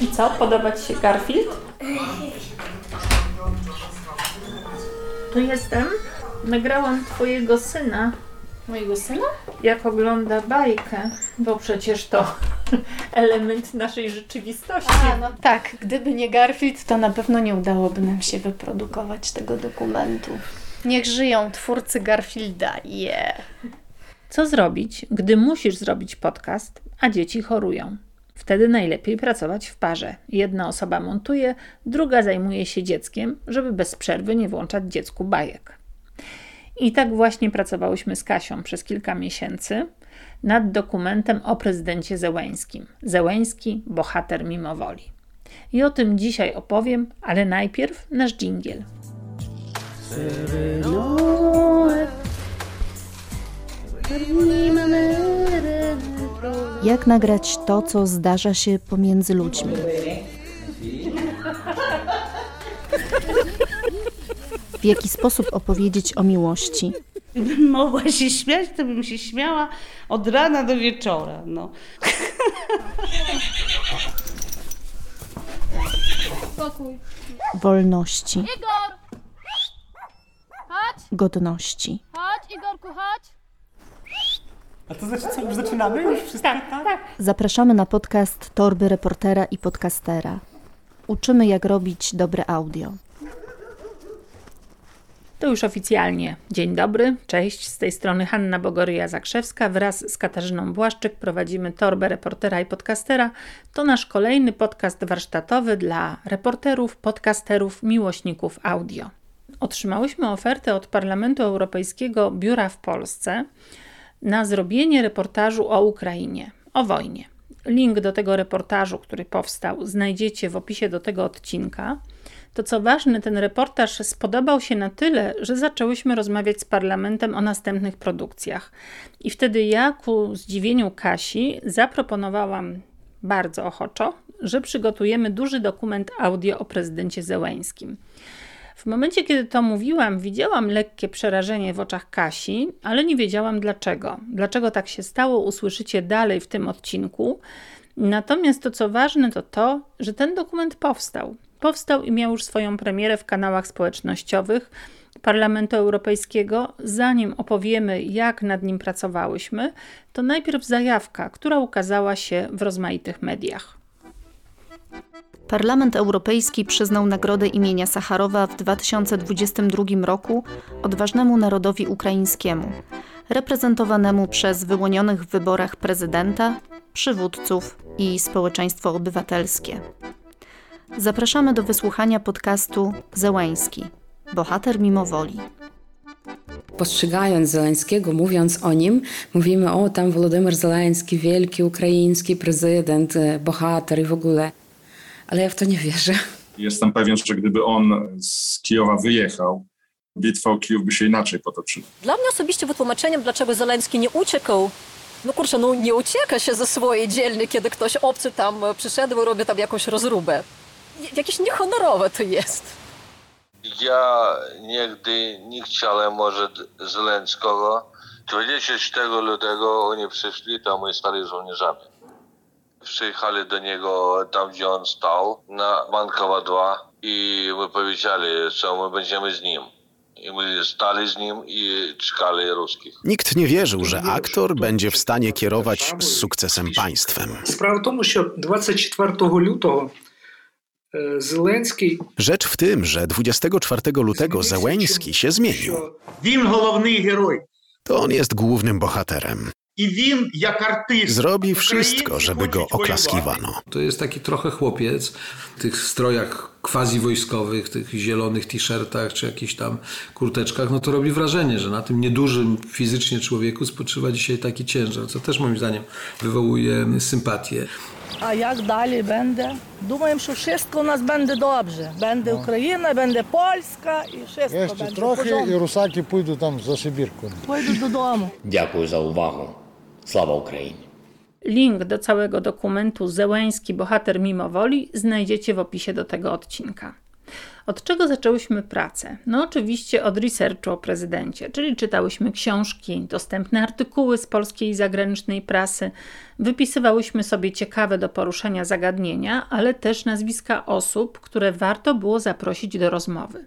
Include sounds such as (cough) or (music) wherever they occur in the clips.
I co? Podoba Ci się Garfield? Tu jestem. Nagrałam Twojego syna, Mojego syna? jak ogląda bajkę, bo przecież to (laughs) element naszej rzeczywistości. A, no tak. Gdyby nie Garfield, to na pewno nie udałoby nam się wyprodukować tego dokumentu. Niech żyją twórcy Garfielda. Yeah. Co zrobić, gdy musisz zrobić podcast, a dzieci chorują? Wtedy najlepiej pracować w parze. Jedna osoba montuje, druga zajmuje się dzieckiem, żeby bez przerwy nie włączać dziecku bajek. I tak właśnie pracowałyśmy z Kasią przez kilka miesięcy nad dokumentem o prezydencie Zełęskim. Zełęski bohater mimowoli. I o tym dzisiaj opowiem, ale najpierw nasz dżingiel. Jak nagrać to, co zdarza się pomiędzy ludźmi? W jaki sposób opowiedzieć o miłości? Gdybym mogła się śmiać, to bym się śmiała od rana do wieczora. No. Wolności, Igor! Chodź, godności. chodź, Igorku, chodź. A to znaczy co, już zaczynamy? Już wszystko? Tak, tak. Zapraszamy na podcast Torby Reportera i Podcastera. Uczymy, jak robić dobre audio. To już oficjalnie. Dzień dobry, cześć. Z tej strony Hanna Bogoryja-Zakrzewska wraz z Katarzyną Błaszczyk prowadzimy torbę reportera i podcastera. To nasz kolejny podcast warsztatowy dla reporterów, podcasterów, miłośników audio. Otrzymałyśmy ofertę od Parlamentu Europejskiego Biura w Polsce na zrobienie reportażu o Ukrainie, o wojnie. Link do tego reportażu, który powstał, znajdziecie w opisie do tego odcinka. To co ważne, ten reportaż spodobał się na tyle, że zaczęłyśmy rozmawiać z parlamentem o następnych produkcjach. I wtedy ja, ku zdziwieniu Kasi, zaproponowałam bardzo ochoczo, że przygotujemy duży dokument audio o prezydencie Zełęskim. W momencie, kiedy to mówiłam, widziałam lekkie przerażenie w oczach Kasi, ale nie wiedziałam dlaczego. Dlaczego tak się stało, usłyszycie dalej w tym odcinku. Natomiast to, co ważne, to to, że ten dokument powstał. Powstał i miał już swoją premierę w kanałach społecznościowych Parlamentu Europejskiego. Zanim opowiemy, jak nad nim pracowałyśmy, to najpierw zajawka, która ukazała się w rozmaitych mediach. Parlament Europejski przyznał nagrodę imienia Sacharowa w 2022 roku odważnemu narodowi ukraińskiemu, reprezentowanemu przez wyłonionych w wyborach prezydenta, przywódców i społeczeństwo obywatelskie. Zapraszamy do wysłuchania podcastu Zełański Bohater mimowoli. Postrzegając Zeleńskiego, mówiąc o nim, mówimy: O, tam Wolodymyr Zeleński, wielki ukraiński prezydent, e, bohater i w ogóle. Ale ja w to nie wierzę. Jestem pewien, że gdyby on z Kijowa wyjechał, bitwa o Kijów by się inaczej potoczyła. Dla mnie osobiście wytłumaczeniem, dlaczego Zeleński nie uciekł, no kurczę, no nie ucieka się ze swojej dzielni, kiedy ktoś obcy tam przyszedł i robi tam jakąś rozróbę. Jakieś niehonorowe to jest. Я nigdy nie chciałem może Zeleńskiego. 24 lutego oni przyszli, to my stali żołnierzami. Przyjechali do niego tam, gdzie on stał, na Bankowa 2 i my powiedzieli, że my będziemy z nim. I my stali z nim i czekali ruskich. Nikt nie wierzył, że aktor będzie w stanie kierować z sukcesem państwem. Справа в тому, що 24 lutego е, Зеленський Rzecz w tym, że 24 lutego Zełeński się zmienił. Він головний герой. To on jest głównym bohaterem. І він, як артист, Zrobi wszystko, żeby go oklaskiwano. To jest taki trochę chłopiec w tych strojach quasi wojskowych, tych zielonych t-shirtach czy jakichś tam kurteczkach. No to robi wrażenie, że na tym niedużym fizycznie człowieku spoczywa dzisiaj taki ciężar, co też moim zdaniem wywołuje sympatię. А як далі буде? Думаємо, що wszystko у нас буде добре. Буде Україна, буде Польська і wszystko Jeszcze буде. trochę i Porządku. rusaki pójdą tam za Sybirką. Пойдуть додому. Дякую за увагу. Sława Ukrainie! Link do całego dokumentu Zełęński Bohater Mimo Woli znajdziecie w opisie do tego odcinka. Od czego zaczęłyśmy pracę? No, oczywiście od researchu o prezydencie, czyli czytałyśmy książki, dostępne artykuły z polskiej i zagranicznej prasy, wypisywałyśmy sobie ciekawe do poruszenia zagadnienia, ale też nazwiska osób, które warto było zaprosić do rozmowy.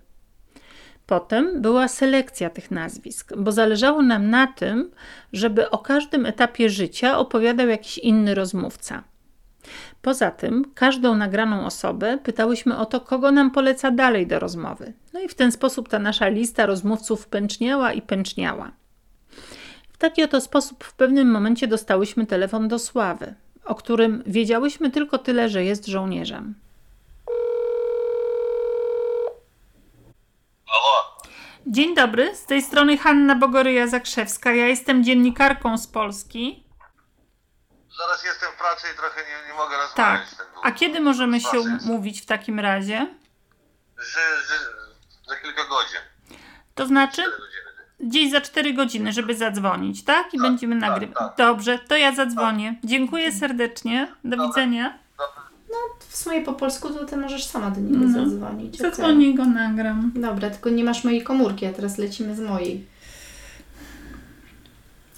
Potem była selekcja tych nazwisk, bo zależało nam na tym, żeby o każdym etapie życia opowiadał jakiś inny rozmówca. Poza tym, każdą nagraną osobę pytałyśmy o to, kogo nam poleca dalej do rozmowy. No i w ten sposób ta nasza lista rozmówców pęczniała i pęczniała. W taki oto sposób w pewnym momencie dostałyśmy telefon do Sławy, o którym wiedziałyśmy tylko tyle, że jest żołnierzem. Dzień dobry, z tej strony Hanna Bogoryja-Zakrzewska. Ja jestem dziennikarką z Polski. Zaraz jestem w pracy i trochę nie, nie mogę Tak. rozmawiać. Tak. A kiedy możemy się umówić w takim razie? Że, że, za kilka godzin. To znaczy gdzieś za 4 godziny, żeby zadzwonić, tak? I będziemy nagrywać. Dobrze, to ja zadzwonię. Dziękuję serdecznie. Do widzenia. No, w sumie po polsku to ty możesz sama do niego No. zadzwonić. okej. Zadzwonię go nagram. Dobra, tylko nie masz mojej komórki, a teraz lecimy z mojej.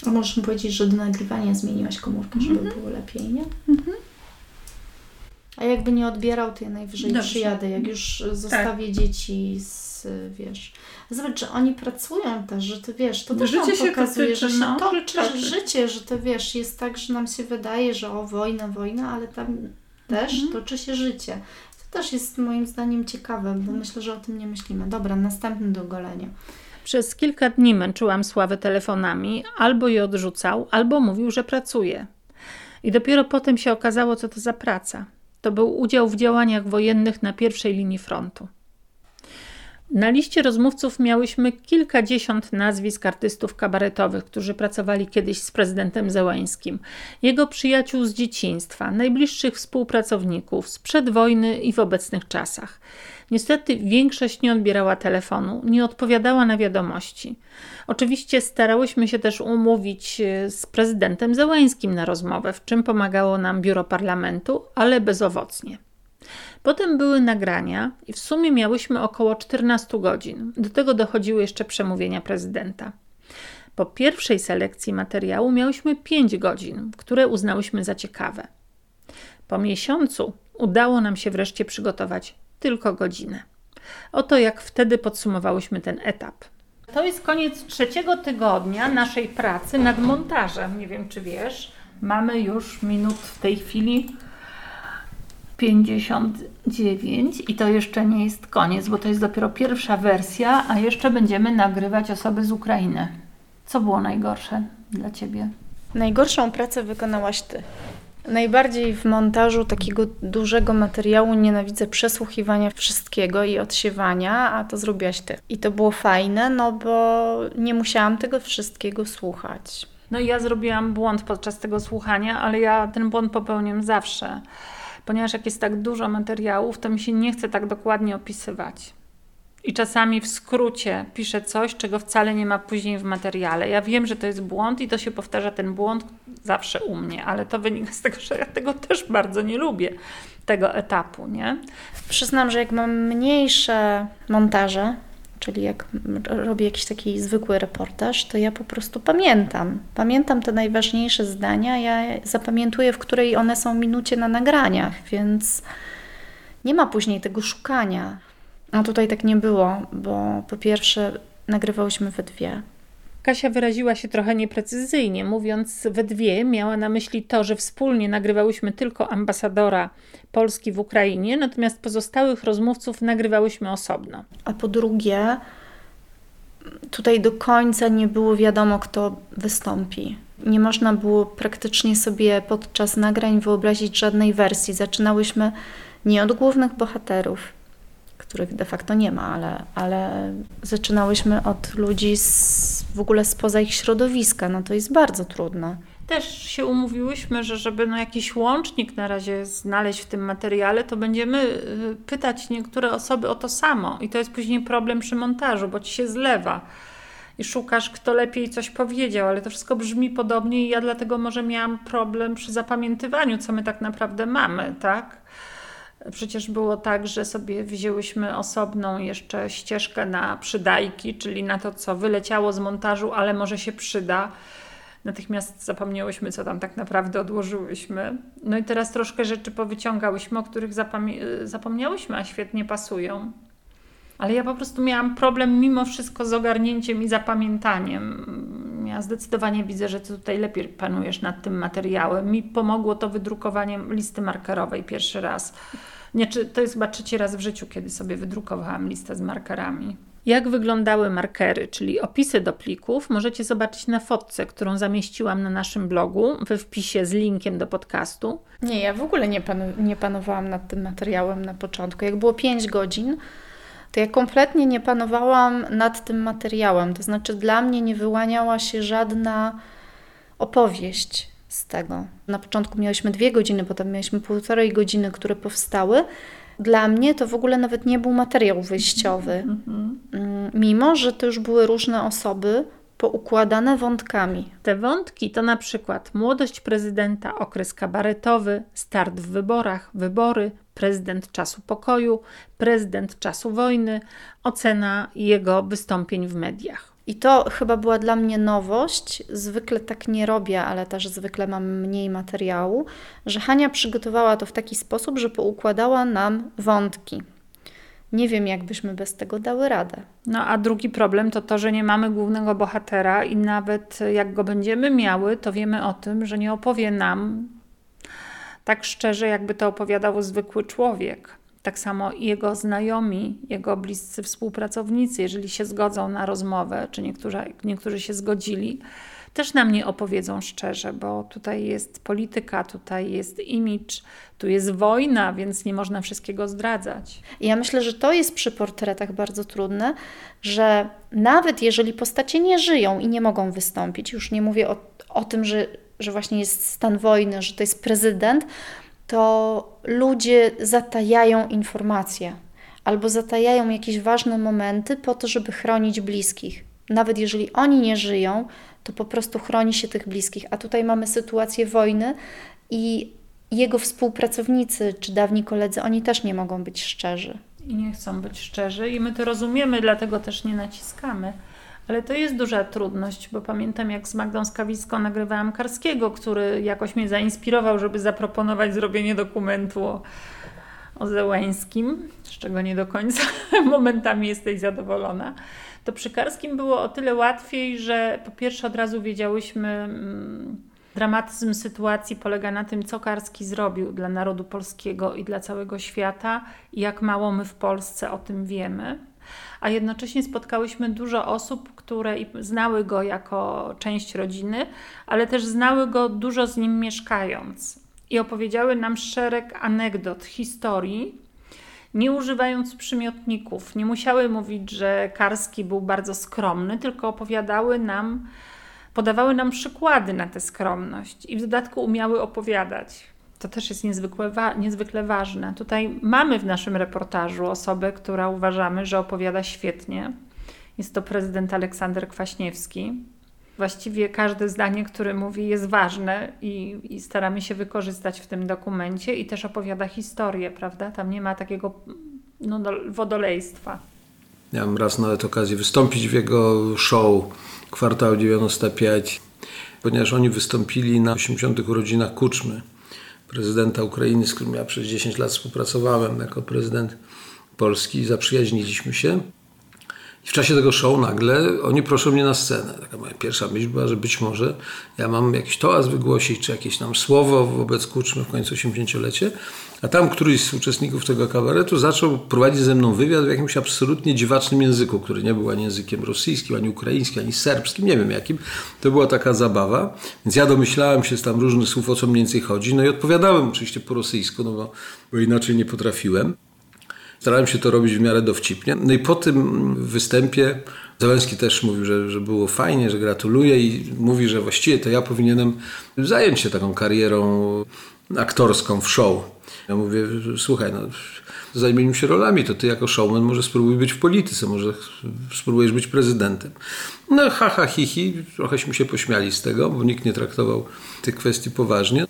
A możesz mu powiedzieć, że do nagrywania zmieniłaś komórkę, żeby Mhm. było lepiej, nie? A jakby nie odbierał, to ja najwyżej Dobrze. przyjadę, jak już zostawię dzieci z, wiesz... Zobacz, że oni pracują też, że ty wiesz, to też Życie nam się pokazuje, że się no, toczy toczy. życie, że to wiesz, jest tak, że nam się wydaje, że o wojna, wojna, ale tam też Mhm. toczy się życie. To też jest moim zdaniem ciekawe, bo myślę, że o tym nie myślimy. Dobra, następny do golenia. Przez kilka dni męczyłam Sławę telefonami, albo je odrzucał, albo mówił, że pracuje. I dopiero potem się okazało, co to za praca. To był udział w działaniach wojennych na pierwszej linii frontu. Na liście rozmówców miałyśmy kilkadziesiąt nazwisk artystów kabaretowych, którzy pracowali kiedyś z prezydentem Zełańskim, jego przyjaciół z dzieciństwa, najbliższych współpracowników sprzed wojny i w obecnych czasach. Niestety większość nie odbierała telefonu, nie odpowiadała na wiadomości. Oczywiście starałyśmy się też umówić e, z prezydentem Zełańskim na rozmowę, w czym pomagało nam biuro parlamentu, ale bezowocnie. Potem były nagrania i w sumie miałyśmy około 14 godzin. Do tego dochodziły jeszcze przemówienia prezydenta. Po pierwszej selekcji materiału miałyśmy 5 godzin, które uznałyśmy za ciekawe. Po miesiącu udało nam się wreszcie przygotować tylko godzinę. Oto jak wtedy podsumowałyśmy ten etap. To jest koniec trzeciego tygodnia naszej pracy nad montażem. Nie wiem, czy wiesz, mamy już minut w tej chwili 59 i to jeszcze nie jest koniec, bo to jest dopiero pierwsza wersja, a jeszcze będziemy nagrywać osoby z Ukrainy. Co było najgorsze dla Ciebie? Najgorszą pracę wykonałaś ty. Najbardziej w montażu takiego dużego materiału nienawidzę przesłuchiwania wszystkiego i odsiewania, a to zrobiłaś ty. I to było fajne, no bo nie musiałam tego wszystkiego słuchać. No i ja zrobiłam błąd podczas tego słuchania, ale ja ten błąd popełniam zawsze. Ponieważ jak jest tak dużo materiałów, to mi się nie chce tak dokładnie opisywać. I czasami w skrócie piszę coś, czego wcale nie ma później w materiale. Ja wiem, że to jest błąd i to się powtarza ten błąd zawsze u mnie, ale to wynika z tego, że ja tego też bardzo nie lubię, tego etapu, nie? Przyznam, że jak mam mniejsze montaże, czyli jak robię jakiś taki zwykły reportaż, to ja po prostu pamiętam. Pamiętam te najważniejsze zdania, ja zapamiętuję, w której one są minucie na nagraniach, więc nie ma później tego szukania. A tutaj tak nie było, bo po pierwsze nagrywałyśmy we dwie. Kasia wyraziła się trochę nieprecyzyjnie, mówiąc we dwie, miała na myśli to, że wspólnie nagrywałyśmy tylko ambasadora Polski w Ukrainie, natomiast pozostałych rozmówców nagrywałyśmy osobno. A po drugie, tutaj do końca nie było wiadomo, kto wystąpi. Nie można było praktycznie sobie podczas nagrań wyobrazić żadnej wersji. Zaczynałyśmy nie od głównych bohaterów, których de facto nie ma, ale, ale zaczynałyśmy od ludzi z, w ogóle spoza ich środowiska. No to jest bardzo trudne. Też się umówiłyśmy, że żeby no jakiś łącznik na razie znaleźć w tym materiale, to będziemy y, pytać niektóre osoby o to samo. I to jest później problem przy montażu, bo ci się zlewa. I szukasz, kto lepiej coś powiedział, ale to wszystko brzmi podobnie i ja dlatego może miałam problem przy zapamiętywaniu, co my tak naprawdę mamy, tak? Przecież było tak, że sobie wzięłyśmy osobną jeszcze ścieżkę na przydajki, czyli na to, co wyleciało z montażu, ale może się przyda. Natychmiast zapomniałyśmy, co tam tak naprawdę odłożyłyśmy. No i teraz troszkę rzeczy powyciągałyśmy, o których zapomniałyśmy, a świetnie pasują. Ale ja po prostu miałam problem mimo wszystko z ogarnięciem i zapamiętaniem. Ja zdecydowanie widzę, że ty tutaj lepiej panujesz nad tym materiałem. Mi pomogło to wydrukowanie listy markerowej pierwszy raz. Nie, czy, to jest chyba trzeci raz w życiu, kiedy sobie wydrukowałam listę z markerami. Jak wyglądały markery, czyli opisy do plików, możecie zobaczyć na fotce, którą zamieściłam na naszym blogu, we wpisie z linkiem do podcastu. Nie, ja w ogóle nie, panu, nie panowałam nad tym materiałem na początku. Jak było 5 godzin, to ja kompletnie nie panowałam nad tym materiałem. To znaczy, dla mnie nie wyłaniała się żadna opowieść z tego. Na początku mieliśmy dwie godziny, potem mieliśmy półtorej godziny, które powstały. Dla mnie to w ogóle nawet nie był materiał wyjściowy, mm, mimo że to już były różne osoby poukładane wątkami. Te wątki to na przykład młodość prezydenta, okres kabaretowy, start w wyborach, wybory, prezydent czasu pokoju, prezydent czasu wojny, ocena jego wystąpień w mediach. I to chyba była dla mnie nowość. Zwykle tak nie robię, ale też zwykle mam mniej materiału, że Hania przygotowała to w taki sposób, że poukładała nam wątki. Nie wiem, jakbyśmy bez tego dały radę. No a drugi problem to to, że nie mamy głównego bohatera i nawet jak go będziemy miały, to wiemy o tym, że nie opowie nam tak szczerze, jakby to opowiadał zwykły człowiek. Tak samo jego znajomi, jego bliscy współpracownicy, jeżeli się zgodzą na rozmowę, czy niektórzy, niektórzy się zgodzili, też nam nie opowiedzą szczerze, bo tutaj jest polityka, tutaj jest imidż, tu jest wojna, więc nie można wszystkiego zdradzać. Ja myślę, że to jest przy portretach bardzo trudne, że nawet jeżeli postacie nie żyją i nie mogą wystąpić, już nie mówię o, o tym, że, że właśnie jest stan wojny, że to jest prezydent, to ludzie zatajają informacje albo zatajają jakieś ważne momenty po to, żeby chronić bliskich. Nawet jeżeli oni nie żyją, to po prostu chroni się tych bliskich. A tutaj mamy sytuację wojny i jego współpracownicy czy dawni koledzy, oni też nie mogą być szczerzy. I nie chcą być szczerzy, i my to rozumiemy, dlatego też nie naciskamy. Ale to jest duża trudność, bo pamiętam jak z Magdą Skawicką nagrywałam Karskiego, który jakoś mnie zainspirował, żeby zaproponować zrobienie dokumentu o, o Zełęskim, z czego nie do końca (laughs) momentami jesteś zadowolona. To przy Karskim było o tyle łatwiej, że po pierwsze od razu wiedziałyśmy, mm, dramatyzm sytuacji polega na tym, co Karski zrobił dla narodu polskiego i dla całego świata i jak mało my w Polsce o tym wiemy a jednocześnie spotkałyśmy dużo osób, które znały go jako część rodziny, ale też znały go dużo z nim mieszkając. I opowiedziały nam szereg anegdot, historii, nie używając przymiotników. Nie musiały mówić, że Karski był bardzo skromny, tylko opowiadały nam, podawały nam przykłady na tę skromność i w dodatku umiały opowiadać. To też jest niezwykle, wa niezwykle ważne. Tutaj mamy w naszym reportażu osobę, która uważamy, że opowiada świetnie. Jest to prezydent Aleksander Kwaśniewski. Właściwie każde zdanie, które mówi, jest ważne i, i, staramy się wykorzystać w tym dokumencie i też opowiada historię, prawda? Tam nie ma takiego no, wodolejstwa. Miałem raz nawet okazję wystąpić w jego show Kwartał 95, ponieważ oni wystąpili na 80. urodzinach Kuczmy prezydenta Ukrainy, z którym ja przez 10 lat współpracowałem jako prezydent Polski. Zaprzyjaźniliśmy się. I w czasie tego show nagle oni proszą mnie na scenę. Taka moja pierwsza myśl była, że być może ja mam jakiś toast wygłosić, czy jakieś tam słowo wobec Kuczmy w końcu 80-lecie. A tam któryś z uczestników tego kabaretu zaczął prowadzić ze mną wywiad w jakimś absolutnie dziwacznym języku, który nie był ani językiem rosyjskim, ani ukraińskim, ani serbskim, nie wiem jakim. To była taka zabawa. Więc ja domyślałem się z tam różnych słów, o co mniej więcej chodzi. No i odpowiadałem oczywiście po rosyjsku, no bo, bo inaczej nie potrafiłem. Starałem się to robić w miarę dowcipnie. No i po tym występie Załęski też mówił, że, że było fajnie, że gratuluje i mówi, że właściwie to ja powinienem zająć się taką karierą aktorską w show. Ja mówię, słuchaj, no, zajmijmy się rolami, to ty jako showman może spróbuj być w polityce, może spróbujesz być prezydentem. No ha, ha, hi, hi. trochęśmy się pośmiali z tego, bo nikt nie traktował tych kwestii poważnie.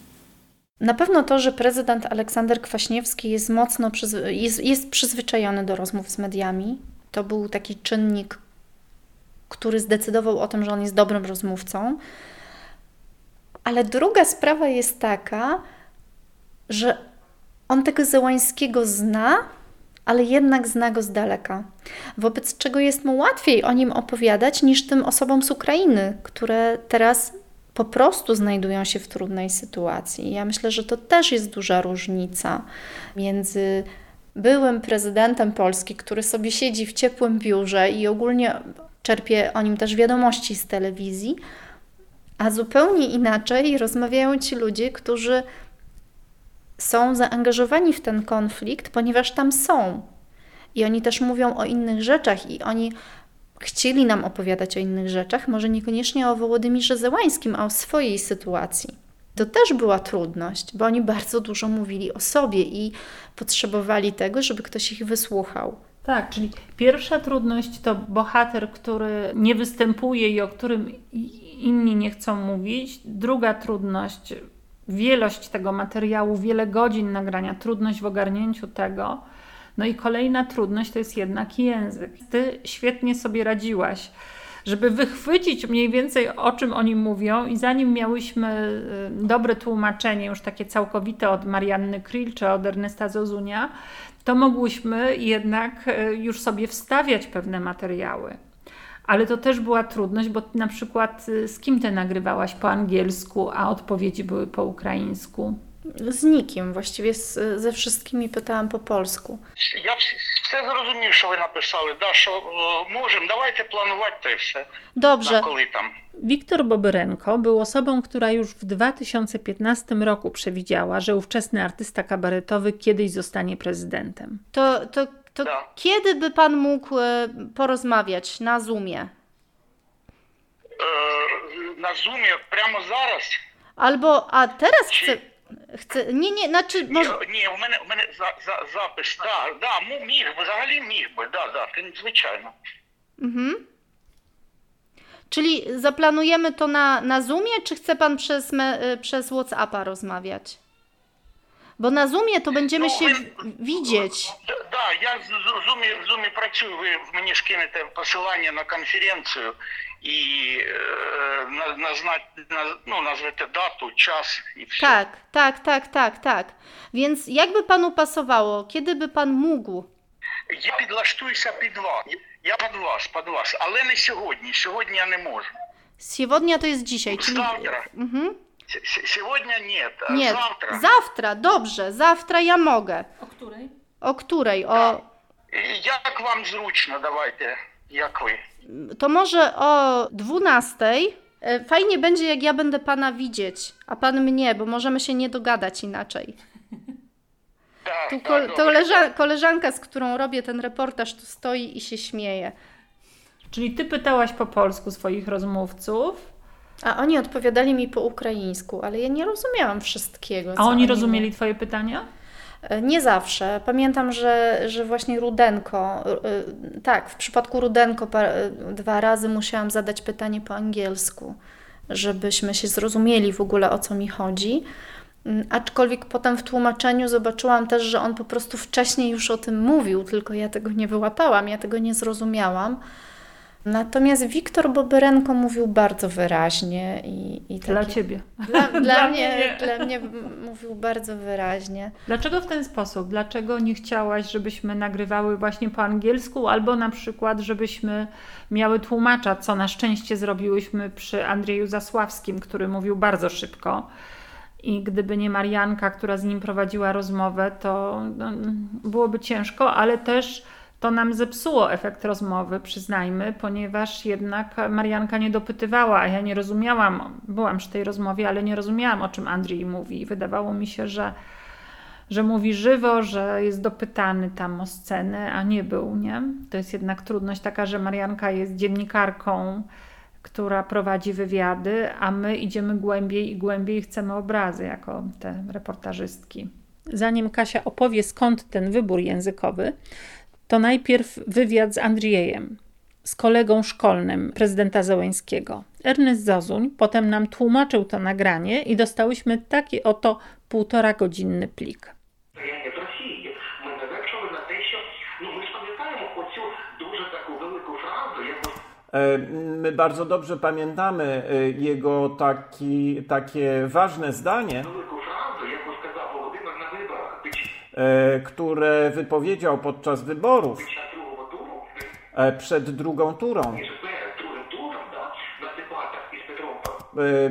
Na pewno to, że prezydent Aleksander Kwaśniewski jest mocno przyzwy- jest, jest przyzwyczajony do rozmów z mediami, to był taki czynnik, który zdecydował o tym, że on jest dobrym rozmówcą. Ale druga sprawa jest taka, że on tego Zełańskiego zna, ale jednak zna go z daleka. Wobec czego jest mu łatwiej o nim opowiadać niż tym osobom z Ukrainy, które teraz po prostu znajdują się w trudnej sytuacji. Ja myślę, że to też jest duża różnica między byłym prezydentem Polski, który sobie siedzi w ciepłym biurze i ogólnie czerpie o nim też wiadomości z telewizji, a zupełnie inaczej rozmawiają ci ludzie, którzy są zaangażowani w ten konflikt, ponieważ tam są. I oni też mówią o innych rzeczach, i oni chcieli nam opowiadać o innych rzeczach, może niekoniecznie o Wołodymirze Zełańskim, a o swojej sytuacji. To też była trudność, bo oni bardzo dużo mówili o sobie i potrzebowali tego, żeby ktoś ich wysłuchał. Tak, czyli pierwsza trudność to bohater, który nie występuje i o którym inni nie chcą mówić. Druga trudność, wielość tego materiału, wiele godzin nagrania, trudność w ogarnięciu tego. No i kolejna trudność to jest jednak język. Ty świetnie sobie radziłaś, żeby wychwycić mniej więcej o czym oni mówią i zanim miałyśmy y, dobre tłumaczenie, już takie całkowite od Marianny Krill czy od Ernesta Zozunia, to mogłyśmy jednak y, już sobie wstawiać pewne materiały. Ale to też była trudność, bo na przykład y, z kim ty nagrywałaś po angielsku, a odpowiedzi były po ukraińsku? Z nikim, właściwie z, ze wszystkimi pytałam po polsku. Я все зрозумів, що ви написали. Да, що можемо, давайте планувати те все. Dobrze. На коли там. Wiktor Bobyrenko był osobą, która już w 2015 roku przewidziała, że ówczesny artysta kabaretowy kiedyś zostanie prezydentem. To, to, to kiedy by pan mógł e, porozmawiać na Zoomie? Е, на Zoomie прямо зараз. Albo, a teraz chcę, chcę nie, nie, znaczy może... Ні, ні, у мене, у мене за, за, запис. Да, да, му- міг би, взагалі міг би, да, да, ти- звичайно. Mhm. Czyli zaplanujemy to na, na Zoomie, czy chce pan przez, me, y, przez WhatsAppa rozmawiać? Bo na Zoomie to będziemy się w- widzieć. Д- Да, я з з- в Zoomі, в Zoomі працюю, ви мені скинете посилання на конференцію і е, на, назна, на, ну, назвете дату, час і все. Tak, tak, tak, tak, tak. Więc jakby panu pasowało, kiedy by pan mógł? Я підлаштуюся під вас. Я під вас, під вас, але не сьогодні. Сьогодні я не можу. Siewodnia to jest dzisiaj, czyli... Завтра. Mhm. С- с- Сьогодні ні, а Nie, завтра. zawtra, dobrze, zawtra ja mogę. O której? O której? O, І Як вам зручно, давайте, як ви. to może o 12 e, fajnie będzie, jak ja będę Pana widzieć, a Pan mnie, bo możemy się nie dogadać inaczej. Tak, tak, tu ko koleżanka, z którą robię ten reportaż, tu stoi i się śmieje. Czyli ty pytałaś po polsku swoich rozmówców, a oni odpowiadali mi po ukraińsku, ale ja nie rozumiałam wszystkiego. A oni rozumieli mi... Twoje pytania? E, Nie zawsze. Pamiętam, że, że właśnie Rudenko, y, tak, w przypadku Rudenko y, dwa razy musiałam zadać pytanie po angielsku, żebyśmy się zrozumieli w ogóle o co mi chodzi. Mm, Aczkolwiek potem w tłumaczeniu zobaczyłam też, że on po prostu wcześniej już o tym mówił, tylko ja tego nie wyłapałam, ja tego nie zrozumiałam. Natomiast Wiktor Bobyrenko mówił bardzo wyraźnie i, i Dla taki- ciebie. Dla, (laughs) dla, Dla mnie, mnie nie. dla mnie mówił bardzo wyraźnie. Dlaczego w ten sposób? Dlaczego nie chciałaś, żebyśmy nagrywały właśnie po angielsku, albo na przykład, żebyśmy miały tłumacza, co na szczęście zrobiłyśmy przy Andrzeju Zasławskim, który mówił bardzo szybko. I gdyby nie Marianka, która z nim prowadziła rozmowę, to no, byłoby ciężko, ale też to nam zepsuło efekt rozmowy, przyznajmy, ponieważ jednak Marianka nie dopytywała, a ja nie rozumiałam, byłam przy tej rozmowie, ale nie rozumiałam, o czym Andrzej mówi. Wydawało mi się, że, że mówi żywo, że jest dopytany tam o scenę, a nie był, nie? To jest jednak trudność taka, że Marianka jest dziennikarką, która prowadzi wywiady, a my idziemy głębiej i głębiej chcemy obrazy jako te reportażystki. Zanim Kasia opowie, skąd ten wybór językowy, to najpierw wywiad z Andrzejem, z kolegą szkolnym prezydenta Zełańskiego. Ernest Zozuń potem nam tłumaczył to nagranie i dostałyśmy takie oto półtora godzinny plik. My bardzo dobrze pamiętamy e, jego taki, takie ważne zdanie, które wypowiedział podczas wyborów przed drugą turą.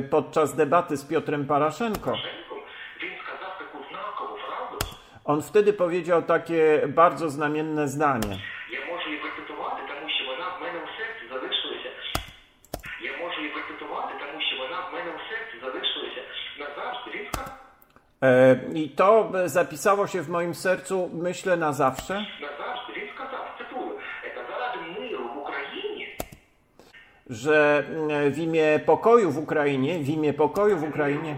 Podczas debaty z Piotrem Paraszenko. On wtedy powiedział takie bardzo znamienne zdanie. I to zapisało się w moim sercu, myślę, na zawsze. Że mm, w imię pokoju w Ukrainie, w imię pokoju w Ukrainie,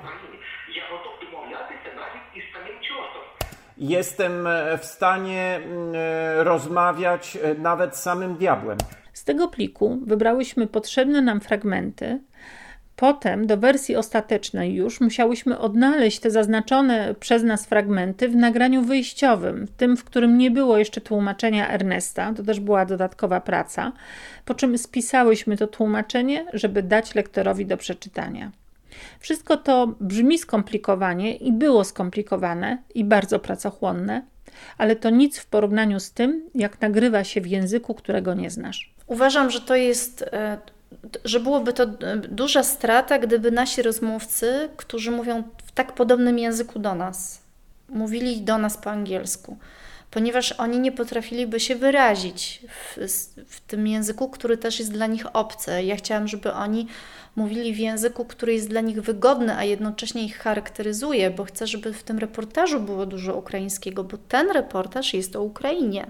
jestem w stanie mm, rozmawiać e, nawet z samym diabłem. Z tego pliku wybrałyśmy potrzebne nam fragmenty, Potem do wersji ostatecznej już musiałyśmy odnaleźć te zaznaczone przez nas fragmenty w nagraniu wyjściowym, tym, w którym nie było jeszcze tłumaczenia Ernesta, to też była dodatkowa praca, po czym spisałyśmy to tłumaczenie, żeby dać lektorowi do przeczytania. Wszystko to brzmi skomplikowanie i było skomplikowane i bardzo pracochłonne, ale to nic w porównaniu z tym, jak nagrywa się w języku, którego nie znasz. Uważam, że to jest e, że byłoby to duża strata, gdyby nasi rozmówcy, którzy mówią w tak podobnym języku do nas, mówili do nas po angielsku, ponieważ oni nie potrafiliby się wyrazić w, w tym języku, który też jest dla nich obcy. Ja chciałam, żeby oni mówili w języku, który jest dla nich wygodny, a jednocześnie ich charakteryzuje, bo chcę, żeby w tym reportażu było dużo ukraińskiego, bo ten reportaż jest o Ukrainie.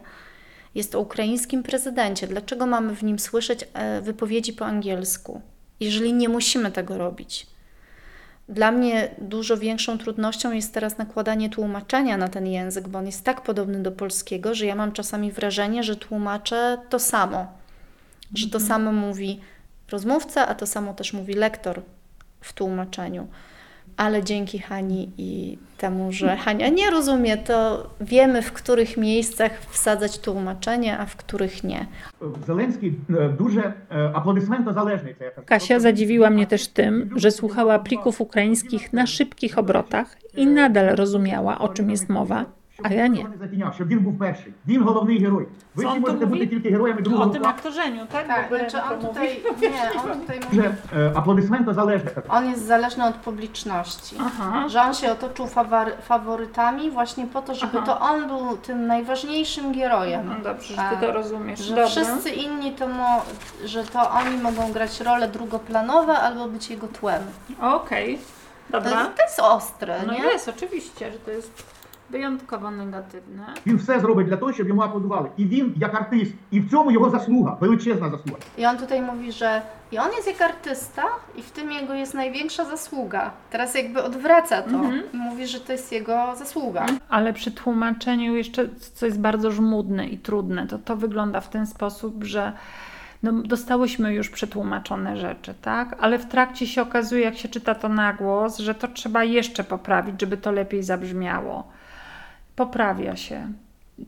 Jest o ukraińskim prezydencie. Dlaczego mamy w nim słyszeć e, wypowiedzi po angielsku, jeżeli nie musimy tego robić? Dla mnie dużo większą trudnością jest teraz nakładanie tłumaczenia na ten język, bo on jest tak podobny do polskiego, że ja mam czasami wrażenie, że tłumaczę to samo. Że to mhm. samo mówi rozmówca, a to samo też mówi lektor w tłumaczeniu ale dzięki Hani i temu, że Hania nie rozumie, to wiemy, w których miejscach wsadzać tłumaczenie, a w których nie. Zelenski e, duże e, aplodysmentozależny. Kasia zadziwiła mnie też tym, że słuchała plików ukraińskich na szybkich obrotach i nadal rozumiała, o czym jest mowa, a ja nie. Щоб він був перший. Він головний герой. Ви всі можете бути тільки героями другого O tym aktorzeniu, tak? Tak, znaczy (laughs) on tutaj, nie, on tutaj mówi, Że e, aplodysmentozależny. on jest zależny od publiczności. Aha. Że on się otoczył fawor- faworytami właśnie po to, żeby Aha. to on był tym najważniejszym gerojem. No dobrze, że ty Tak. to rozumiesz. Że Dobra. wszyscy inni to, mo, że to oni mogą grać role drugoplanowe albo być jego tłem. Okej, To dobra. jest, to jest ostre, No nie? jest, oczywiście, że to jest wyjątkowo negatywne. Він все зробить для того, щоб йому аплодували. І він як артист, і в цьому його заслуга, величезна заслуга. I on tutaj mówi, że i on jest jak artysta i w tym jego jest największa zasługa. Teraz jakby odwraca to Mhm. i mówi, że to jest jego zasługa. Ale przy tłumaczeniu jeszcze, co jest bardzo żmudne i trudne, to to wygląda w ten sposób, że no, dostałyśmy już przetłumaczone rzeczy, tak? Ale w trakcie się okazuje, jak się czyta to na głos, że to trzeba jeszcze poprawić, żeby to lepiej zabrzmiało. Poprawia się.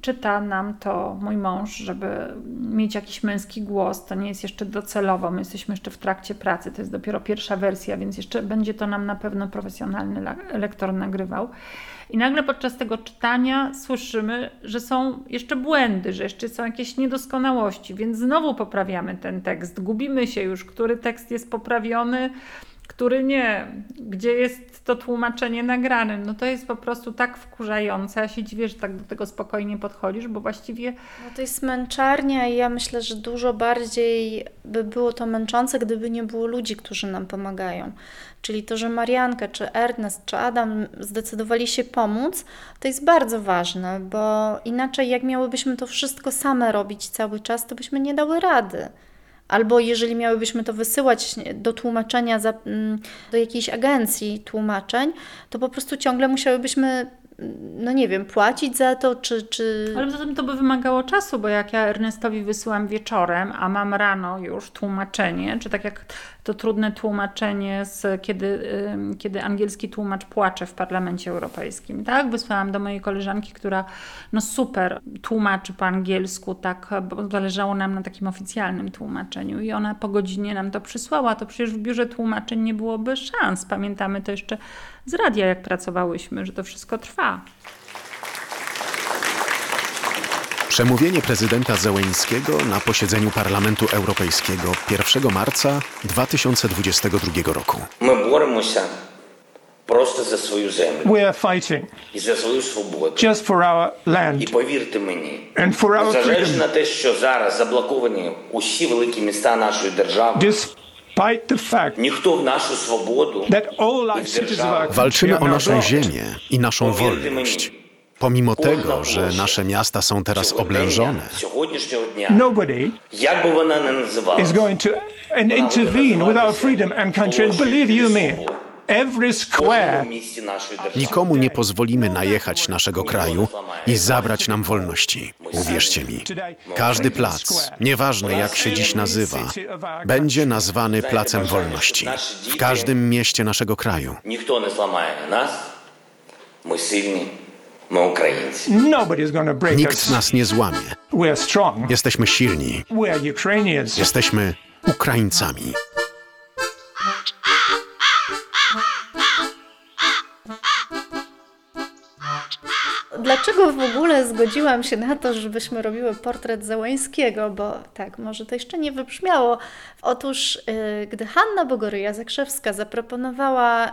Czyta nam to mój mąż, żeby mieć jakiś męski głos. To nie jest jeszcze docelowo. My jesteśmy jeszcze w trakcie pracy. To jest dopiero pierwsza wersja, więc jeszcze będzie to nam na pewno profesjonalny lektor nagrywał. I nagle podczas tego czytania słyszymy, że są jeszcze błędy, że jeszcze są jakieś niedoskonałości, więc znowu poprawiamy ten tekst. Gubimy się już, który tekst jest poprawiony, który nie, gdzie jest to tłumaczenie nagrane. No to jest po prostu tak wkurzające. Ja się dziwię, że tak do tego spokojnie podchodzisz, bo właściwie No to jest męczarnia i ja myślę, że dużo bardziej by było to męczące, gdyby nie było ludzi, którzy nam pomagają. Czyli to, że Marianka, czy Ernest, czy Adam zdecydowali się pomóc, to jest bardzo ważne, bo inaczej jak miałybyśmy to wszystko same robić cały czas, to byśmy nie dały rady. Albo jeżeli miałybyśmy to wysyłać do tłumaczenia za, mm, do jakiejś agencji tłumaczeń, to po prostu ciągle musiałybyśmy, mm, no nie wiem, płacić za to, czy... czy... Ale poza tym to by wymagało czasu, bo jak ja Ernestowi wysyłam wieczorem, a mam rano już tłumaczenie, czy tak jak to trudne tłumaczenie, z, kiedy, kiedy angielski tłumacz płacze w Parlamencie Europejskim. Tak? Wysłałam do mojej koleżanki, która no super tłumaczy po angielsku, tak, bo zależało nam na takim oficjalnym tłumaczeniu i ona po godzinie nam to przysłała. To przecież w biurze tłumaczeń nie byłoby szans. Pamiętamy to jeszcze z radia, jak pracowałyśmy, że to wszystko trwa. Przemówienie prezydenta Zełeńskiego na posiedzeniu Parlamentu Europejskiego 1 marca 2022 roku. Ми боремося просто за свою землю We are fighting і за свою свободу. just for our І land повірте мені, and for our незважаючи freedom, на те, що зараз заблоковані усі великі міста нашої держави, despite the fact ніхто в нашу свободу that all і our в citizens of державу our Walczymy o country are naszą now ziemię i naszą Повірте wolność. Pomimo tego, że nasze miasta są teraz oblężone, Nobody is going to intervene with our freedom and country. Believe you me, every square. Nikomu nie pozwolimy najechać naszego kraju i zabrać nam wolności. Uwierzcie mi, każdy plac, nieważne jak się dziś nazywa, będzie nazwany Placem Wolności. W każdym mieście naszego kraju. Nikt nie złamie nas, my silni. Nikt us. nas nie złamie. We're strong. Jesteśmy silni. We're Ukrainians. Jesteśmy Ukraińcami. Dlaczego w ogóle zgodziłam się na to, żebyśmy robiły portret Załęskiego? Bo tak, może to jeszcze nie wybrzmiało. Otóż, yy, gdy Hanna Bogoryja-Zakrzewska zaproponowała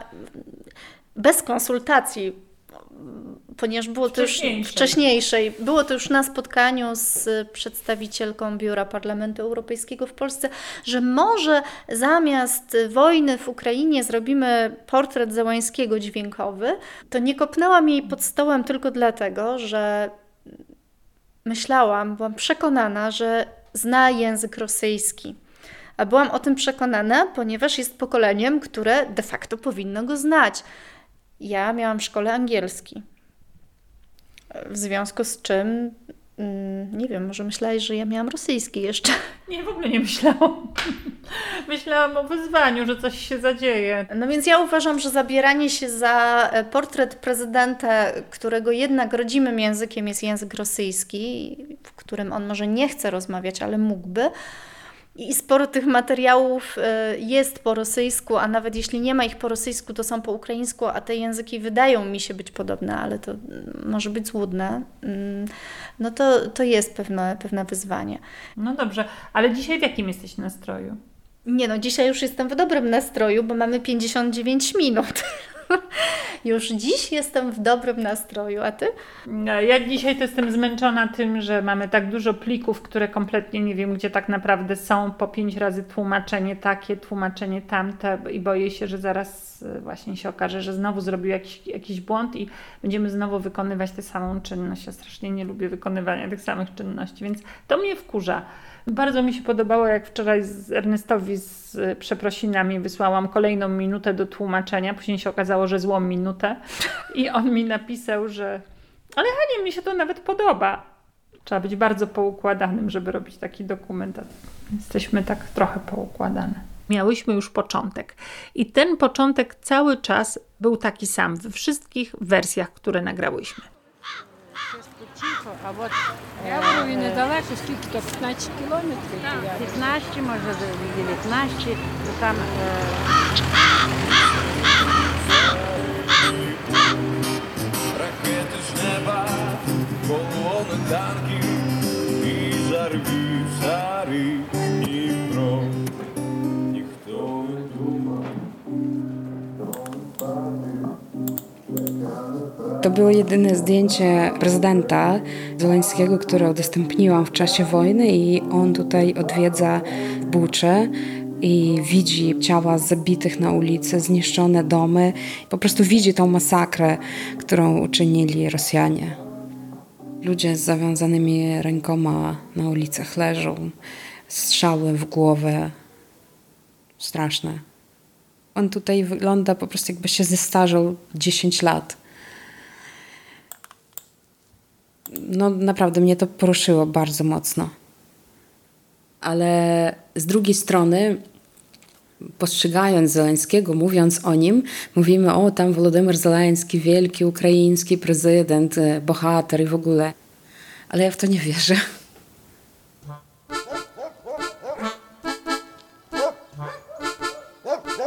bez konsultacji ponieważ było to już Wcześniejszej. było to już na spotkaniu z przedstawicielką Biura Parlamentu Europejskiego w Polsce, że może zamiast wojny w Ukrainie zrobimy portret Załańskiego dźwiękowy, to nie kopnęłam jej pod stołem tylko dlatego, że myślałam, byłam przekonana, że zna język rosyjski. A byłam o tym przekonana, ponieważ jest pokoleniem, które de facto powinno go znać. Ja miałam w szkole angielski. W związku z czym, mm, nie wiem, może myślałeś, że ja miałam rosyjski jeszcze. (laughs) Nie, w ogóle nie myślałam. (laughs) Myślałam o wyzwaniu, że coś się zadzieje. No więc ja uważam, że zabieranie się za e, portret prezydenta, którego jednak rodzimym językiem jest język rosyjski, w którym on może nie chce rozmawiać, ale mógłby. I sporo tych materiałów e, jest po rosyjsku, a nawet jeśli nie ma ich po rosyjsku, to są po ukraińsku, a te języki wydają mi się być podobne, ale to mm, może być złudne. Mm, No to, to jest pewne, pewne wyzwanie. No dobrze, ale dzisiaj w jakim jesteś nastroju? Nie no, dzisiaj już jestem w dobrym nastroju, bo mamy 59 minut. (laughs) (laughs) już dziś jestem w dobrym nastroju, a ty? Ja dzisiaj to jestem zmęczona tym, że mamy tak dużo plików, które kompletnie nie wiem, gdzie tak naprawdę są. Po pięć razy tłumaczenie takie, tłumaczenie tamte i boję się, że zaraz e, właśnie się okaże, że znowu zrobił jakiś, jakiś błąd i będziemy znowu wykonywać tę samą czynność. Ja strasznie nie lubię wykonywania tych samych czynności, więc to mnie wkurza. Bardzo mi się podobało, jak wczoraj z Ernestowi z e, przeprosinami wysłałam kolejną minutę do tłumaczenia. Później się okazało, że złą minutę. I on mi napisał, że ale Hanie, mi się to nawet podoba. Trzeba być bardzo poukładanym, żeby robić taki dokument. Jesteśmy tak trochę poukładane. Miałyśmy już początek. I ten początek cały czas był taki sam we wszystkich wersjach, które nagrałyśmy. Тихо, а от я говорю, і недалеко, скільки то 15 кілометрів. 15, може 19, то там Ракети з неба, колони танків і зарвів старий To było jedyne zdjęcie prezydenta Zeleńskiego, które udostępniłam w czasie wojny i on tutaj odwiedza Buczę i widzi ciała zabitych na ulicy, zniszczone domy. Po prostu widzi tą masakrę, którą uczynili Rosjanie. Ludzie z zawiązanymi rękoma na ulicach leżą, strzały w głowę. Straszne. On tutaj wygląda po prostu jakby się zestarzał 10 lat. No naprawdę mnie to poruszyło bardzo mocno. Ale z drugiej strony postrzegając Zeleńskiego, mówiąc o nim, mówimy, o tam Wolodymyr Zeleński, wielki ukraiński prezydent, e, bohater i w ogóle. Ale ja w to nie wierzę.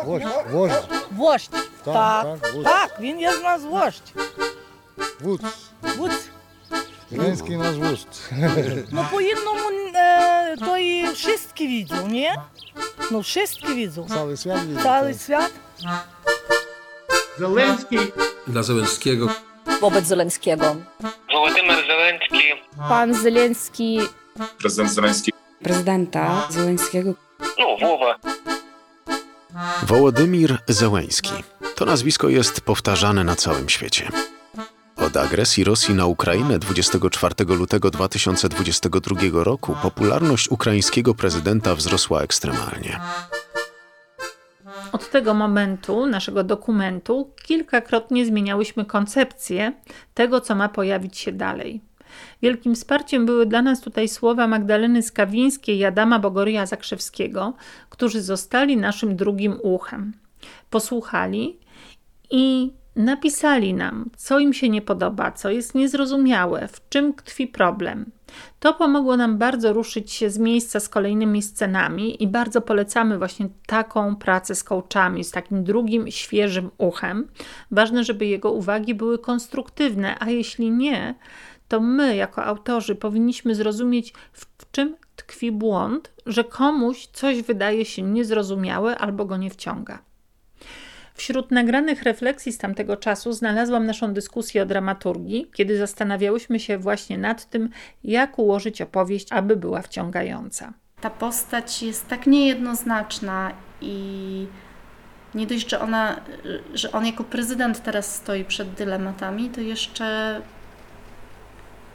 Вождь, вождь. Вождь. Так, Так, так, вождь. так, він є з нас вождь. Вудь. Męski nasz (laughs) wódz. No po innemu e, to i wszyscy widzą, nie? No wszyscy widzą. Cały świat widzi. Cały świat. Zelenski. Dla Zelenskiego. Wobec Zelenskiego. Władimir Zelenski. Pan Zelenski. Prezydent Zelenski. Prezydenta Zelenskiego. No, Woła. Wołodymir Zełęński. To nazwisko jest powtarzane na całym świecie. Od agresji Rosji na Ukrainę 24 lutego 2022 roku popularność ukraińskiego prezydenta wzrosła ekstremalnie. Od tego momentu naszego dokumentu kilkakrotnie zmieniałyśmy koncepcję tego, co ma pojawić się dalej. Wielkim wsparciem były dla nas tutaj słowa Magdaleny Skawińskiej i Adama Bogoria Zakrzewskiego, którzy zostali naszym drugim uchem. Posłuchali i napisali nam, co im się nie podoba, co jest niezrozumiałe, w czym tkwi problem. To pomogło nam bardzo ruszyć się z miejsca z kolejnymi scenami i bardzo polecamy właśnie taką pracę z coachami, z takim drugim, świeżym uchem. Ważne, żeby jego uwagi były konstruktywne, a jeśli nie, to my, jako autorzy, powinniśmy zrozumieć, w, czym tkwi błąd, że komuś coś wydaje się niezrozumiałe albo go nie wciąga. Wśród nagranych refleksji z tamtego czasu znalazłam naszą dyskusję o dramaturgii, kiedy zastanawiałyśmy się właśnie nad tym, jak ułożyć opowieść, aby była wciągająca. Ta postać jest tak niejednoznaczna i nie dość, że, ona, że on jako prezydent teraz stoi przed dylematami, to jeszcze,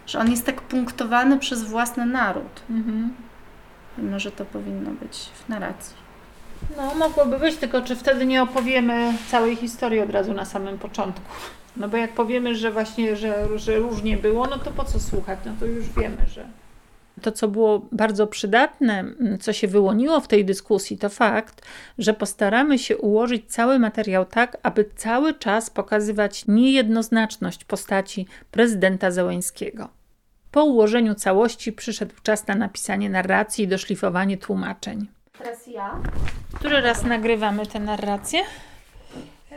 że on jest tak punktowany przez własny naród. Mhm. Mimo, że to powinno być w narracji. No, mogłoby być, tylko czy wtedy nie opowiemy całej historii od razu na samym początku? No bo jak powiemy, że właśnie, że, że różnie było, no to po co słuchać? No to już wiemy, że. To, co było bardzo przydatne, co się wyłoniło w tej dyskusji, to fakt, że postaramy się ułożyć cały materiał tak, aby cały czas pokazywać niejednoznaczność postaci prezydenta Zełęńskiego. Po ułożeniu całości przyszedł czas na napisanie narracji i doszlifowanie tłumaczeń. Teraz ja. Który raz nagrywamy tę narrację?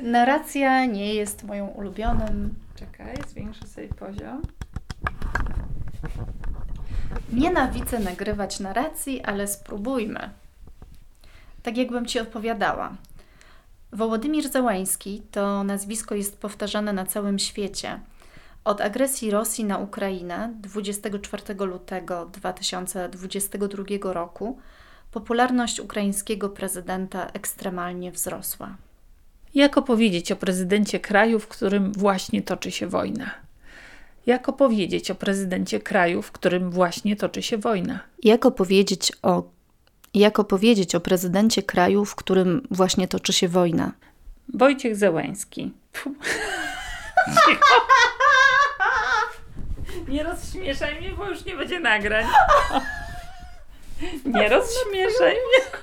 Narracja nie jest moją ulubionym. Czekaj, zwiększę sobie poziom. Nienawidzę nagrywać narracji, ale spróbujmy. Tak jakbym Ci odpowiadała. Wołodymir Załański to nazwisko jest powtarzane na całym świecie. Od agresji Rosji na Ukrainę 24 lutego 2022 roku popularność ukraińskiego prezydenta ekstremalnie wzrosła. Jak opowiedzieć o prezydencie kraju, w którym właśnie toczy się wojna? Jak opowiedzieć o prezydencie kraju, w którym właśnie toczy się wojna? Jak opowiedzieć o, jak opowiedzieć o prezydencie kraju, w którym właśnie toczy się wojna? Wojciech Zełański. Nie rozśmieszaj mnie, bo już nie będzie nagrań. (laughs) Nie rozśmieszaj mnie.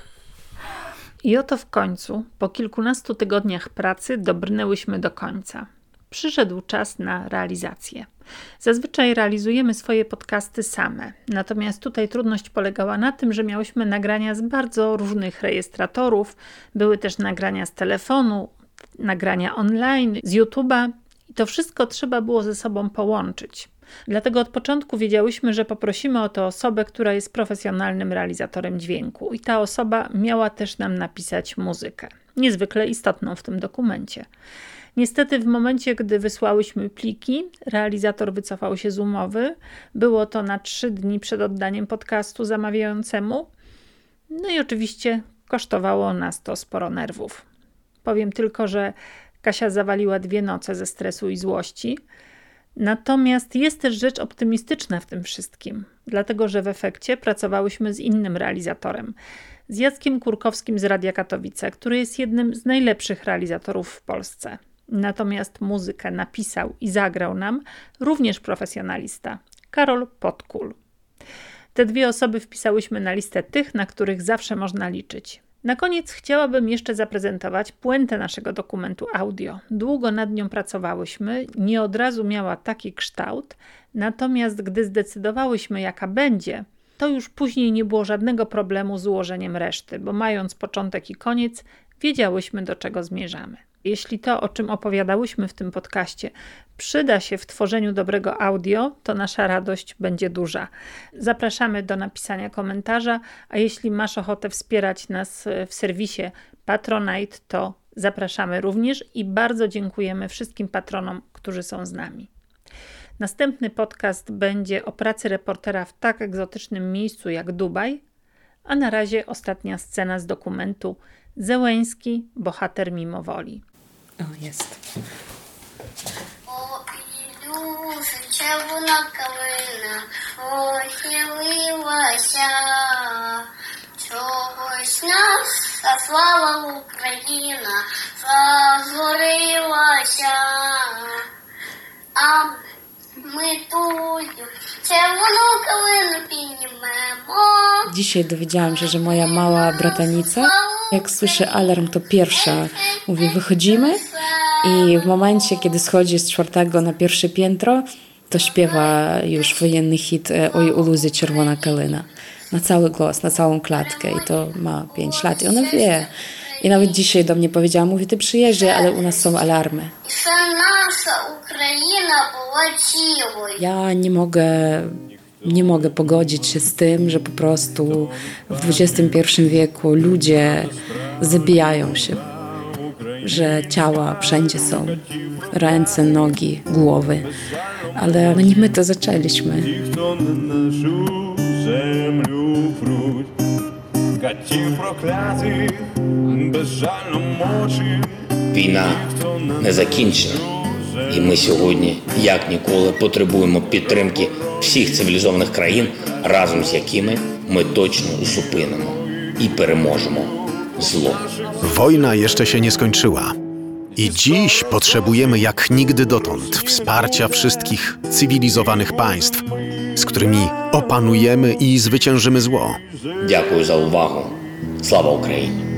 I oto w końcu, po kilkunastu tygodniach pracy, dobrnęłyśmy do końca. Przyszedł czas na realizację. Zazwyczaj realizujemy swoje podcasty same, natomiast tutaj trudność polegała na tym, że miałyśmy nagrania z bardzo różnych rejestratorów, były też nagrania z telefonu, nagrania online, z YouTube'a i to wszystko trzeba było ze sobą połączyć. Dlatego od początku wiedziałyśmy, że poprosimy o tę osobę, która jest profesjonalnym realizatorem dźwięku, i ta osoba miała też nam napisać muzykę, niezwykle istotną w tym dokumencie. Niestety, w momencie, gdy wysłałyśmy pliki, realizator wycofał się z umowy. Było to na trzy dni przed oddaniem podcastu zamawiającemu. No i oczywiście kosztowało nas to sporo nerwów. Powiem tylko, że Kasia zawaliła dwie noce ze stresu i złości. Natomiast jest też rzecz optymistyczna w tym wszystkim, dlatego że w efekcie pracowałyśmy z innym realizatorem, z Jackiem Kurkowskim z Radia Katowice, który jest jednym z najlepszych realizatorów w Polsce. Natomiast muzykę napisał i zagrał nam również profesjonalista Karol Podkul. Te dwie osoby wpisałyśmy na listę tych, na których zawsze można liczyć. Na koniec chciałabym jeszcze zaprezentować puentę naszego dokumentu audio. Długo nad nią pracowałyśmy, nie od razu miała taki kształt, natomiast gdy zdecydowałyśmy, jaka będzie, to już później nie było żadnego problemu z ułożeniem reszty, bo mając początek i koniec, wiedziałyśmy do czego zmierzamy. Jeśli to, o czym opowiadałyśmy w tym podcaście, przyda się w tworzeniu dobrego audio, to nasza radość będzie duża. Zapraszamy do napisania komentarza, a jeśli masz ochotę wspierać nas w serwisie Patronite, to zapraszamy również i bardzo dziękujemy wszystkim patronom, którzy są z nami. Następny podcast będzie o pracy reportera w tak egzotycznym miejscu jak Dubaj, a na razie ostatnia scena z dokumentu Zełęński, bohater mimo woli. O, jest. Ілюша, червона калина, похилилася, чогось наша слава Україна зазорилася, а ми тую червону калину піднімемо. Dzisiaj dowiedziałam się, że moja mała bratanica, jak słyszy alarm, to pierwsza mówi: Wychodzimy. I w momencie, kiedy schodzi z czwartego na pierwsze piętro, to śpiewa już wojenny hit e, Oj u luzy czerwona kalina. Na cały głos, na całą klatkę. I to ma 5 lat. I ona wie. i nawet dzisiaj do mnie powiedziała, mówi, ty przyjeżdżaj, ale u nas są alarmy. Ja nie mogę nie mogę pogodzić się z tym, że po prostu w XXI wieku ludzie zabijają się, że ciała wszędzie są ręce, nogi, głowy. Ale nie my to zaczęliśmy. Катів проклятих, безжально мочить. Війна не закінчена. І ми сьогодні, як ніколи, потребуємо підтримки всіх цивілізованих країн, разом з якими ми точно зупинимо і переможемо зло. Wojna jeszcze się nie skończyła. I dziś potrzebujemy jak nigdy dotąd wsparcia wszystkich cywilizowanych państw, z którymi opanujemy i zwyciężymy zło. Dziękuję za uwagę. Sława Ukrainie.